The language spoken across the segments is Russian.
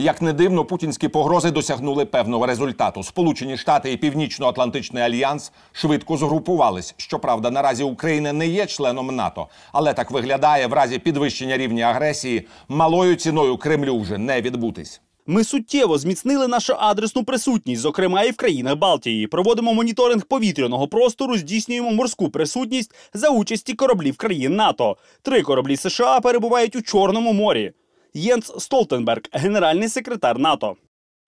Як не дивно, путінські погрози досягнули певного результату. Сполучені Штати і Північно-Атлантичний альянс швидко згрупувались. Щоправда, наразі Україна не є членом НАТО, але так виглядає в разі підвищення рівня агресії малою ціною Кремлю вже не відбутись. Ми суттєво зміцнили нашу адресну присутність, зокрема і в країнах Балтії. Проводимо моніторинг повітряного простору, здійснюємо морську присутність за участі кораблів країн НАТО. Три кораблі США перебувають у Чорному морі. Єнс Столтенберг, генеральний секретар НАТО.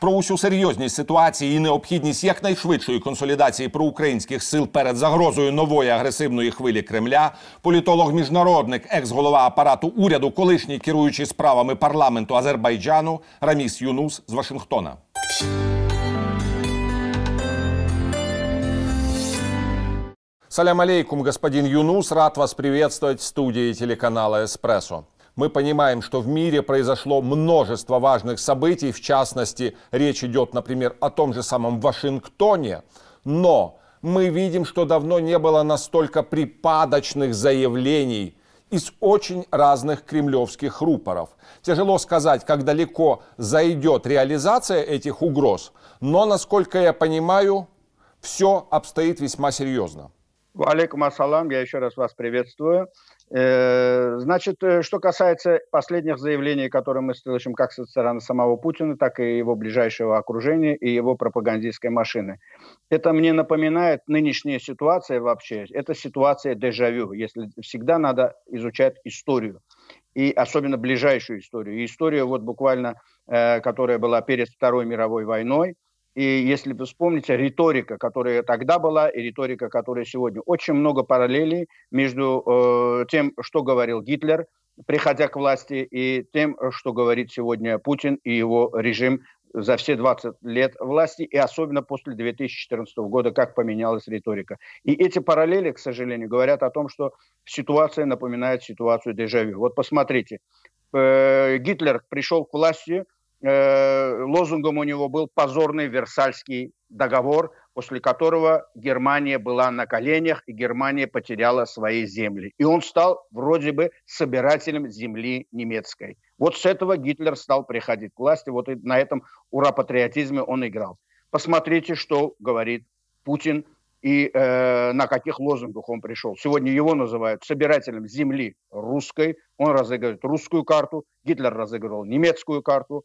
Про усю серйозність ситуації і необхідність якнайшвидшої консолідації проукраїнських сил перед загрозою нової агресивної хвилі Кремля, політолог міжнародник, екс-голова апарату уряду, колишній керуючий справами парламенту Азербайджану Раміс Юнус з Вашингтона. Салям алейкум, господин Юнус. Рад вас приветствовать в студии телеканала «Эспрессо». Мы понимаем, что в мире произошло множество важных событий, в частности, речь идет, например, о том же самом Вашингтоне, но мы видим, что давно не было настолько припадочных заявлений из очень разных кремлевских рупоров. Тяжело сказать, как далеко зайдет реализация этих угроз, но, насколько я понимаю, все обстоит весьма серьезно. Валейкум ассалам, я еще раз вас приветствую. Э, значит, э, что касается последних заявлений, которые мы слышим как со стороны самого Путина, так и его ближайшего окружения и его пропагандистской машины. Это мне напоминает нынешняя ситуация вообще. Это ситуация дежавю, если всегда надо изучать историю. И особенно ближайшую историю. И историю вот буквально, э, которая была перед Второй мировой войной, и если вы вспомните, риторика, которая тогда была, и риторика, которая сегодня, очень много параллелей между э, тем, что говорил Гитлер, приходя к власти, и тем, что говорит сегодня Путин и его режим за все 20 лет власти, и особенно после 2014 года, как поменялась риторика. И эти параллели, к сожалению, говорят о том, что ситуация напоминает ситуацию дежавю. Вот посмотрите, э, Гитлер пришел к власти – Э, лозунгом у него был позорный Версальский договор, после которого Германия была на коленях, и Германия потеряла свои земли. И он стал вроде бы собирателем земли немецкой. Вот с этого Гитлер стал приходить к власти, вот на этом ура-патриотизме он играл. Посмотрите, что говорит Путин и э, на каких лозунгах он пришел. Сегодня его называют собирателем земли русской, он разыгрывает русскую карту, Гитлер разыгрывал немецкую карту,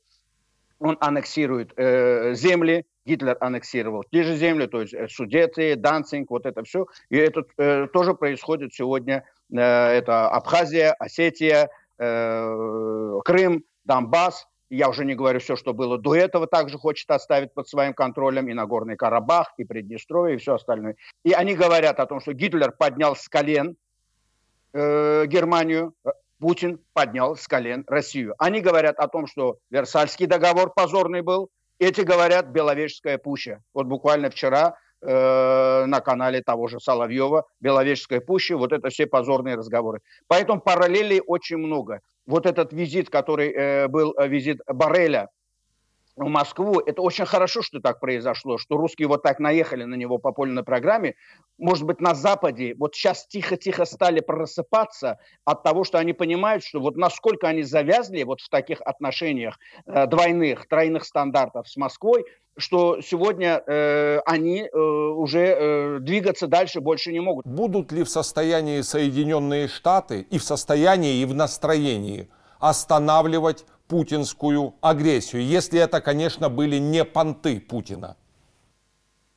он аннексирует э, земли, Гитлер аннексировал те же земли, то есть э, Судеты, Данцинг, вот это все. И это э, тоже происходит сегодня. Э, это Абхазия, Осетия, э, Крым, Донбасс. Я уже не говорю все, что было до этого, также хочет оставить под своим контролем и Нагорный Карабах, и Приднестровье, и все остальное. И они говорят о том, что Гитлер поднял с колен э, Германию, Путин поднял с колен Россию. Они говорят о том, что Версальский договор позорный был, эти говорят Беловежская пуща. Вот буквально вчера э, на канале того же Соловьева, Беловежская пуща, вот это все позорные разговоры. Поэтому параллелей очень много. Вот этот визит, который э, был э, визит Барреля в Москву. Это очень хорошо, что так произошло, что русские вот так наехали на него по полной программе. Может быть, на Западе вот сейчас тихо-тихо стали просыпаться от того, что они понимают, что вот насколько они завязли вот в таких отношениях э, двойных, тройных стандартов с Москвой, что сегодня э, они э, уже э, двигаться дальше больше не могут. Будут ли в состоянии Соединенные Штаты и в состоянии, и в настроении останавливать путинскую агрессию, если это, конечно, были не понты Путина?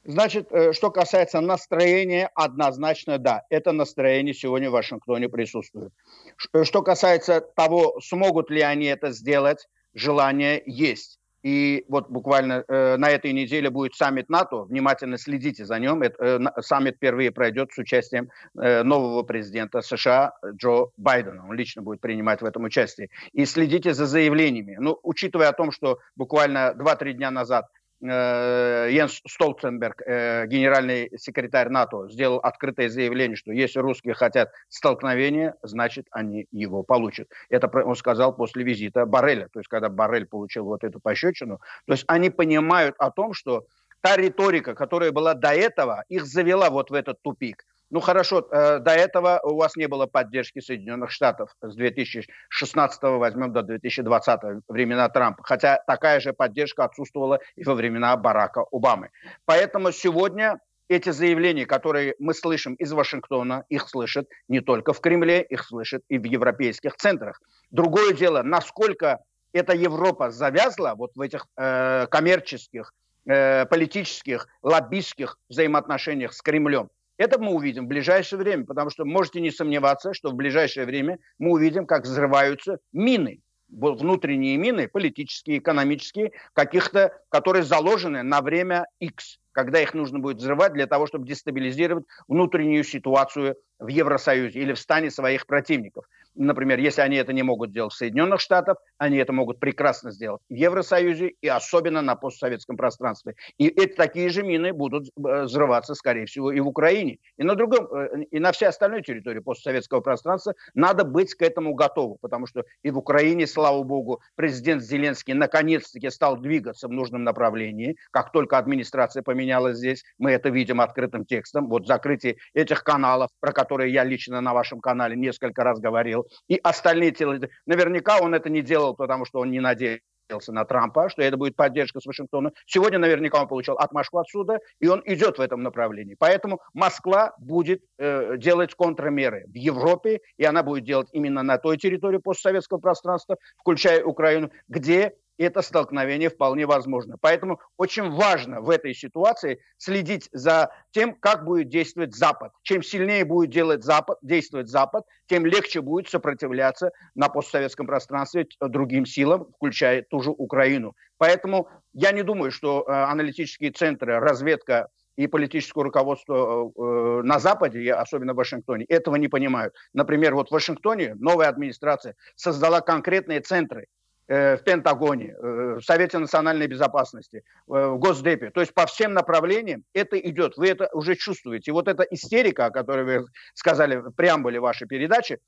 Значит, э, что касается настроения, однозначно да, это настроение сегодня в Вашингтоне присутствует. Что касается того, смогут ли они это сделать, желание есть. И вот буквально э, на этой неделе будет саммит НАТО. Внимательно следите за нем. Это, э, саммит впервые пройдет с участием э, нового президента США Джо Байдена. Он лично будет принимать в этом участие. И следите за заявлениями. Ну, учитывая о том, что буквально 2-3 дня назад Йенс Столтенберг, э, генеральный секретарь НАТО, сделал открытое заявление, что если русские хотят столкновения, значит они его получат. Это он сказал после визита Барреля, то есть когда Баррель получил вот эту пощечину. То есть они понимают о том, что та риторика, которая была до этого, их завела вот в этот тупик. Ну хорошо, э, до этого у вас не было поддержки Соединенных Штатов с 2016 возьмем до 2020 времена Трампа, хотя такая же поддержка отсутствовала и во времена Барака Обамы. Поэтому сегодня эти заявления, которые мы слышим из Вашингтона, их слышат не только в Кремле, их слышат и в европейских центрах. Другое дело, насколько эта Европа завязла вот в этих э, коммерческих, э, политических, лоббистских взаимоотношениях с Кремлем. Это мы увидим в ближайшее время, потому что можете не сомневаться, что в ближайшее время мы увидим, как взрываются мины внутренние мины, политические, экономические, каких-то, которые заложены на время X когда их нужно будет взрывать для того, чтобы дестабилизировать внутреннюю ситуацию в Евросоюзе или в стане своих противников. Например, если они это не могут делать в Соединенных Штатах, они это могут прекрасно сделать в Евросоюзе и особенно на постсоветском пространстве. И эти такие же мины будут э, взрываться, скорее всего, и в Украине, и на другом, э, и на всей остальной территории постсоветского пространства. Надо быть к этому готовым, потому что и в Украине, слава богу, президент Зеленский наконец-таки стал двигаться в нужном направлении. Как только администрация поменялась здесь, мы это видим открытым текстом. Вот закрытие этих каналов, про которые я лично на вашем канале несколько раз говорил, и остальные телевизоры. Наверняка он это не делал, потому что он не надеялся на Трампа, что это будет поддержка с Вашингтона. Сегодня наверняка он получил отмашку отсюда, и он идет в этом направлении. Поэтому Москва будет э, делать контрмеры в Европе, и она будет делать именно на той территории постсоветского пространства, включая Украину, где это столкновение вполне возможно. Поэтому очень важно в этой ситуации следить за тем, как будет действовать Запад. Чем сильнее будет делать Запад, действовать Запад, тем легче будет сопротивляться на постсоветском пространстве другим силам, включая ту же Украину. Поэтому я не думаю, что э, аналитические центры, разведка и политическое руководство э, на Западе, особенно в Вашингтоне, этого не понимают. Например, вот в Вашингтоне новая администрация создала конкретные центры Э, в Пентагоне, э, в Совете национальной безопасности, э, в Госдепе. То есть по всем направлениям это идет. Вы это уже чувствуете. И вот эта истерика, о которой вы сказали в преамбуле вашей передачи,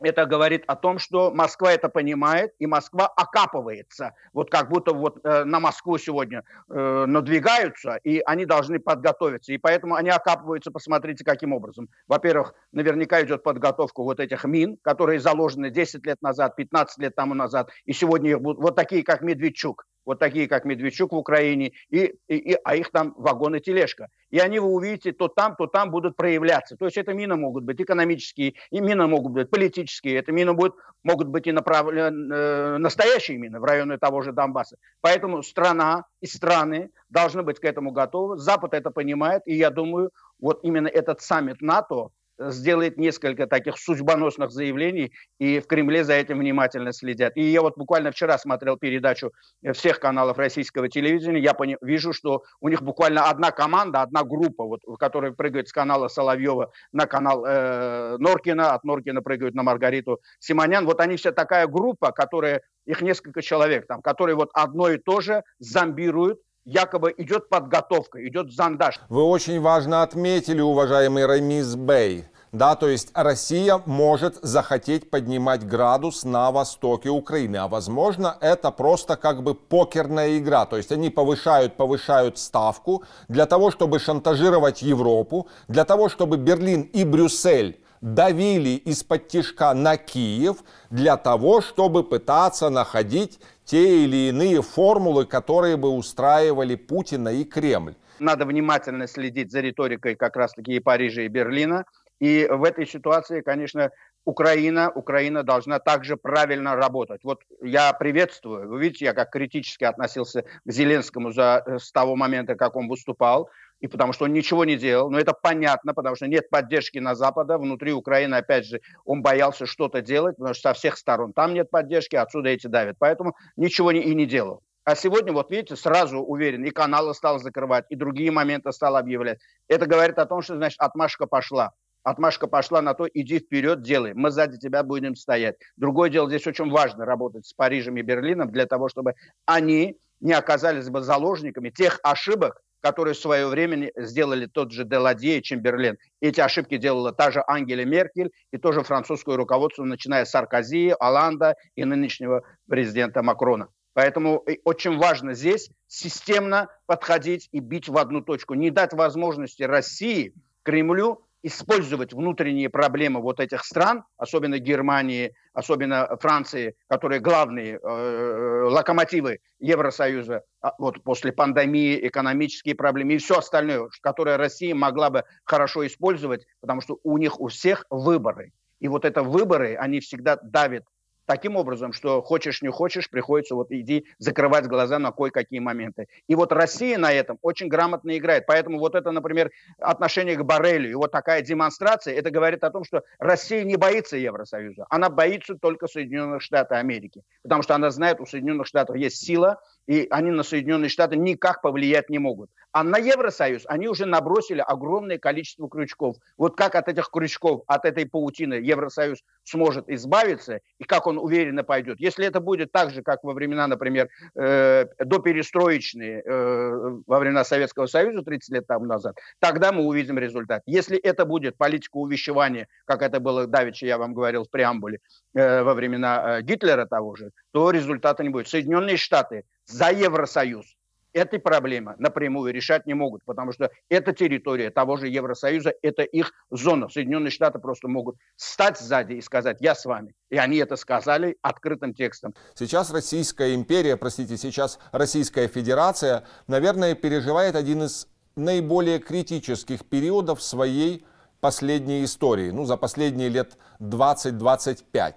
это говорит о том, что Москва это понимает, и Москва окапывается. Вот как будто вот э, на Москву сегодня э, надвигаются, и они должны подготовиться. И поэтому они окапываются, посмотрите, каким образом. Во-первых, наверняка идет подготовка вот этих мин, которые заложены 10 лет назад, 15 лет тому назад, и сегодня их будут, вот такие, как Медведчук вот такие, как Медведчук в Украине, и, и, и, а их там вагон и тележка. И они, вы увидите, то там, то там будут проявляться. То есть это мины могут быть экономические, и мины могут быть политические, это мины будут, могут быть и направ... э, настоящие мины в районе того же Донбасса. Поэтому страна и страны должны быть к этому готовы. Запад это понимает, и я думаю, вот именно этот саммит НАТО, сделает несколько таких судьбоносных заявлений, и в Кремле за этим внимательно следят. И я вот буквально вчера смотрел передачу всех каналов российского телевидения, я пони- вижу, что у них буквально одна команда, одна группа, вот, которая прыгает с канала Соловьева на канал э, Норкина, от Норкина прыгают на Маргариту Симонян. Вот они вся такая группа, которая, их несколько человек там, которые вот одно и то же зомбируют якобы идет подготовка, идет зондаж. Вы очень важно отметили, уважаемый Рамис Бей. Да, то есть Россия может захотеть поднимать градус на востоке Украины. А возможно, это просто как бы покерная игра. То есть они повышают, повышают ставку для того, чтобы шантажировать Европу, для того, чтобы Берлин и Брюссель давили из-под тишка на Киев для того, чтобы пытаться находить те или иные формулы, которые бы устраивали Путина и Кремль. Надо внимательно следить за риторикой как раз-таки и Парижа, и Берлина. И в этой ситуации, конечно, Украина, Украина должна также правильно работать. Вот я приветствую, вы видите, я как критически относился к Зеленскому за, э, с того момента, как он выступал и потому что он ничего не делал. Но это понятно, потому что нет поддержки на Запада. Внутри Украины, опять же, он боялся что-то делать, потому что со всех сторон там нет поддержки, отсюда эти давят. Поэтому ничего и не делал. А сегодня, вот видите, сразу уверен, и каналы стал закрывать, и другие моменты стал объявлять. Это говорит о том, что, значит, отмашка пошла. Отмашка пошла на то, иди вперед, делай. Мы сзади тебя будем стоять. Другое дело, здесь очень важно работать с Парижем и Берлином для того, чтобы они не оказались бы заложниками тех ошибок, которые в свое время сделали тот же Деладье и Чемберлен. Эти ошибки делала та же Ангела Меркель и тоже французское руководство, начиная с Саркози, Оланда и нынешнего президента Макрона. Поэтому очень важно здесь системно подходить и бить в одну точку. Не дать возможности России, Кремлю использовать внутренние проблемы вот этих стран, особенно Германии, особенно Франции, которые главные э, локомотивы Евросоюза, а, вот после пандемии, экономические проблемы и все остальное, которое Россия могла бы хорошо использовать, потому что у них у всех выборы. И вот это выборы, они всегда давят таким образом, что хочешь не хочешь, приходится вот иди закрывать глаза на кое-какие моменты. И вот Россия на этом очень грамотно играет. Поэтому вот это, например, отношение к Барелю и вот такая демонстрация, это говорит о том, что Россия не боится Евросоюза. Она боится только Соединенных Штатов Америки. Потому что она знает, у Соединенных Штатов есть сила, и они на Соединенные Штаты никак повлиять не могут. А на Евросоюз они уже набросили огромное количество крючков. Вот как от этих крючков, от этой паутины Евросоюз сможет избавиться, и как он уверенно пойдет. Если это будет так же, как во времена, например, э, доперестроечные, э, во времена Советского Союза 30 лет тому назад, тогда мы увидим результат. Если это будет политика увещевания, как это было давеча, я вам говорил в преамбуле, э, во времена э, Гитлера того же, то результата не будет. Соединенные Штаты за Евросоюз этой проблемы напрямую решать не могут, потому что это территория того же Евросоюза, это их зона. Соединенные Штаты просто могут стать сзади и сказать «я с вами». И они это сказали открытым текстом. Сейчас Российская империя, простите, сейчас Российская Федерация, наверное, переживает один из наиболее критических периодов своей последней истории, ну, за последние лет 20-25.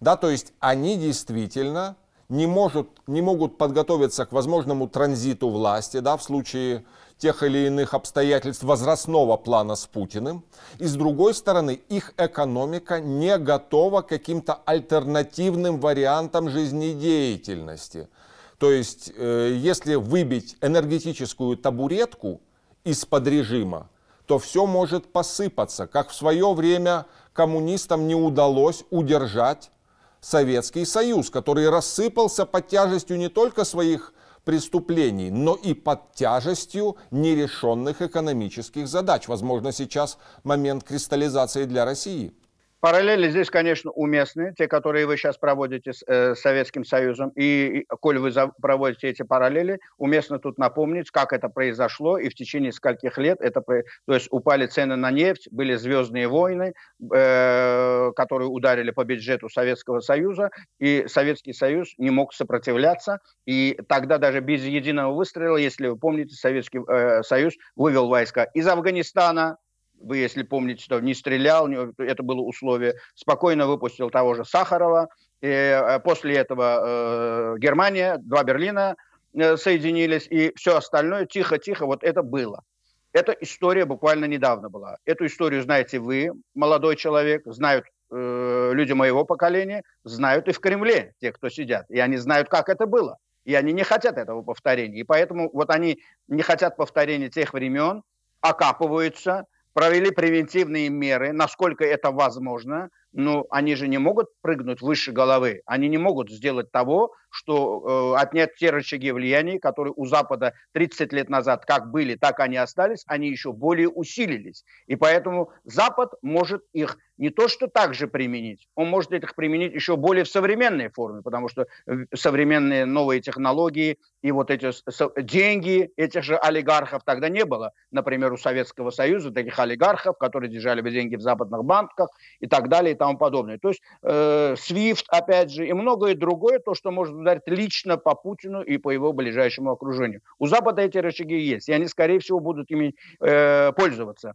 Да, то есть они действительно не, может, не могут подготовиться к возможному транзиту власти да, в случае тех или иных обстоятельств возрастного плана с Путиным. И с другой стороны, их экономика не готова к каким-то альтернативным вариантам жизнедеятельности. То есть, э, если выбить энергетическую табуретку из-под режима, то все может посыпаться, как в свое время коммунистам не удалось удержать Советский Союз, который рассыпался под тяжестью не только своих преступлений, но и под тяжестью нерешенных экономических задач. Возможно, сейчас момент кристаллизации для России. Параллели здесь, конечно, уместны, те, которые вы сейчас проводите с э, Советским Союзом. И, и коль вы за, проводите эти параллели, уместно тут напомнить, как это произошло и в течение скольких лет это... То есть упали цены на нефть, были звездные войны, э, которые ударили по бюджету Советского Союза, и Советский Союз не мог сопротивляться. И тогда даже без единого выстрела, если вы помните, Советский э, Союз вывел войска из Афганистана, вы, если помните, что не стрелял, это было условие, спокойно выпустил того же Сахарова. И э, после этого э, Германия, два Берлина э, соединились, и все остальное тихо-тихо, вот это было. Эта история буквально недавно была. Эту историю знаете вы, молодой человек, знают э, люди моего поколения, знают и в Кремле те, кто сидят. И они знают, как это было. И они не хотят этого повторения. И поэтому вот они не хотят повторения тех времен, окапываются, провели превентивные меры, насколько это возможно, но они же не могут прыгнуть выше головы, они не могут сделать того, что э, отнять те рычаги влияния, которые у Запада 30 лет назад как были, так они остались, они еще более усилились. И поэтому Запад может их не то что так же применить, он может их применить еще более в современной форме, потому что современные новые технологии и вот эти деньги этих же олигархов тогда не было. Например, у Советского Союза таких олигархов, которые держали бы деньги в западных банках и так далее и тому подобное. То есть э, SWIFT, опять же, и многое другое, то, что может ударить лично по Путину и по его ближайшему окружению. У Запада эти рычаги есть, и они, скорее всего, будут ими э, пользоваться.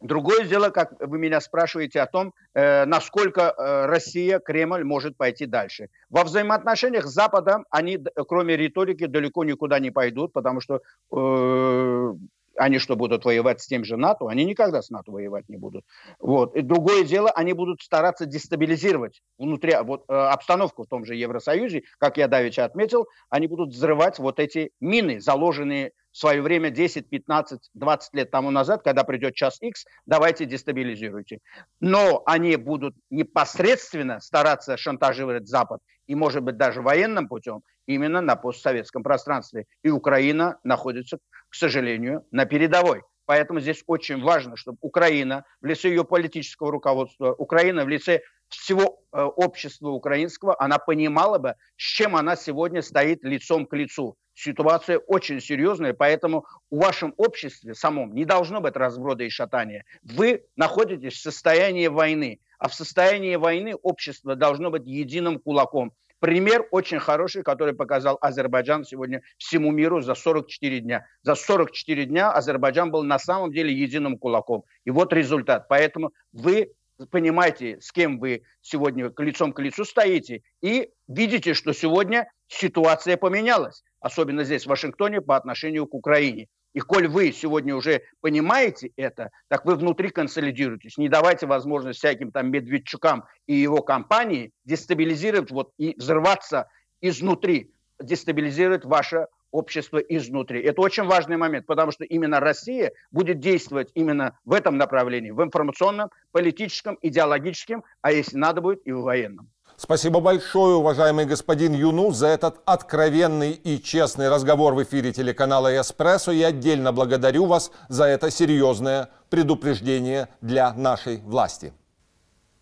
Другое дело, как вы меня спрашиваете о том, э, насколько э, Россия, Кремль может пойти дальше. Во взаимоотношениях с Западом они, кроме риторики, далеко никуда не пойдут, потому что э, они что, будут воевать с тем же НАТО? Они никогда с НАТО воевать не будут. Вот. И другое дело, они будут стараться дестабилизировать внутри вот, э, обстановку в том же Евросоюзе. Как я давеча отметил, они будут взрывать вот эти мины, заложенные в свое время 10, 15, 20 лет тому назад, когда придет час X, давайте дестабилизируйте. Но они будут непосредственно стараться шантажировать Запад и, может быть, даже военным путем именно на постсоветском пространстве. И Украина находится, к сожалению, на передовой. Поэтому здесь очень важно, чтобы Украина в лице ее политического руководства, Украина в лице всего э, общества украинского, она понимала бы, с чем она сегодня стоит лицом к лицу ситуация очень серьезная, поэтому в вашем обществе самом не должно быть разброда и шатания. Вы находитесь в состоянии войны, а в состоянии войны общество должно быть единым кулаком. Пример очень хороший, который показал Азербайджан сегодня всему миру за 44 дня. За 44 дня Азербайджан был на самом деле единым кулаком. И вот результат. Поэтому вы понимаете, с кем вы сегодня лицом к лицу стоите, и видите, что сегодня ситуация поменялась, особенно здесь, в Вашингтоне, по отношению к Украине. И коль вы сегодня уже понимаете это, так вы внутри консолидируетесь. Не давайте возможность всяким там Медведчукам и его компании дестабилизировать вот, и взрываться изнутри, дестабилизировать ваше общество изнутри. Это очень важный момент, потому что именно Россия будет действовать именно в этом направлении, в информационном, политическом, идеологическом, а если надо будет и в военном. Спасибо большое, уважаемый господин Юнус, за этот откровенный и честный разговор в эфире телеканала «Эспрессо». И отдельно благодарю вас за это серьезное предупреждение для нашей власти.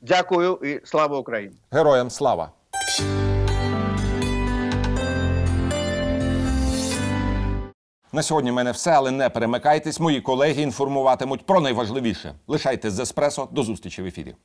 Дякую и слава Украине. Героям слава! На сьогодні в мене все, але не перемикайтесь. Мої колеги інформуватимуть про найважливіше. Лишайтесь з еспресо. До зустрічі в ефірі.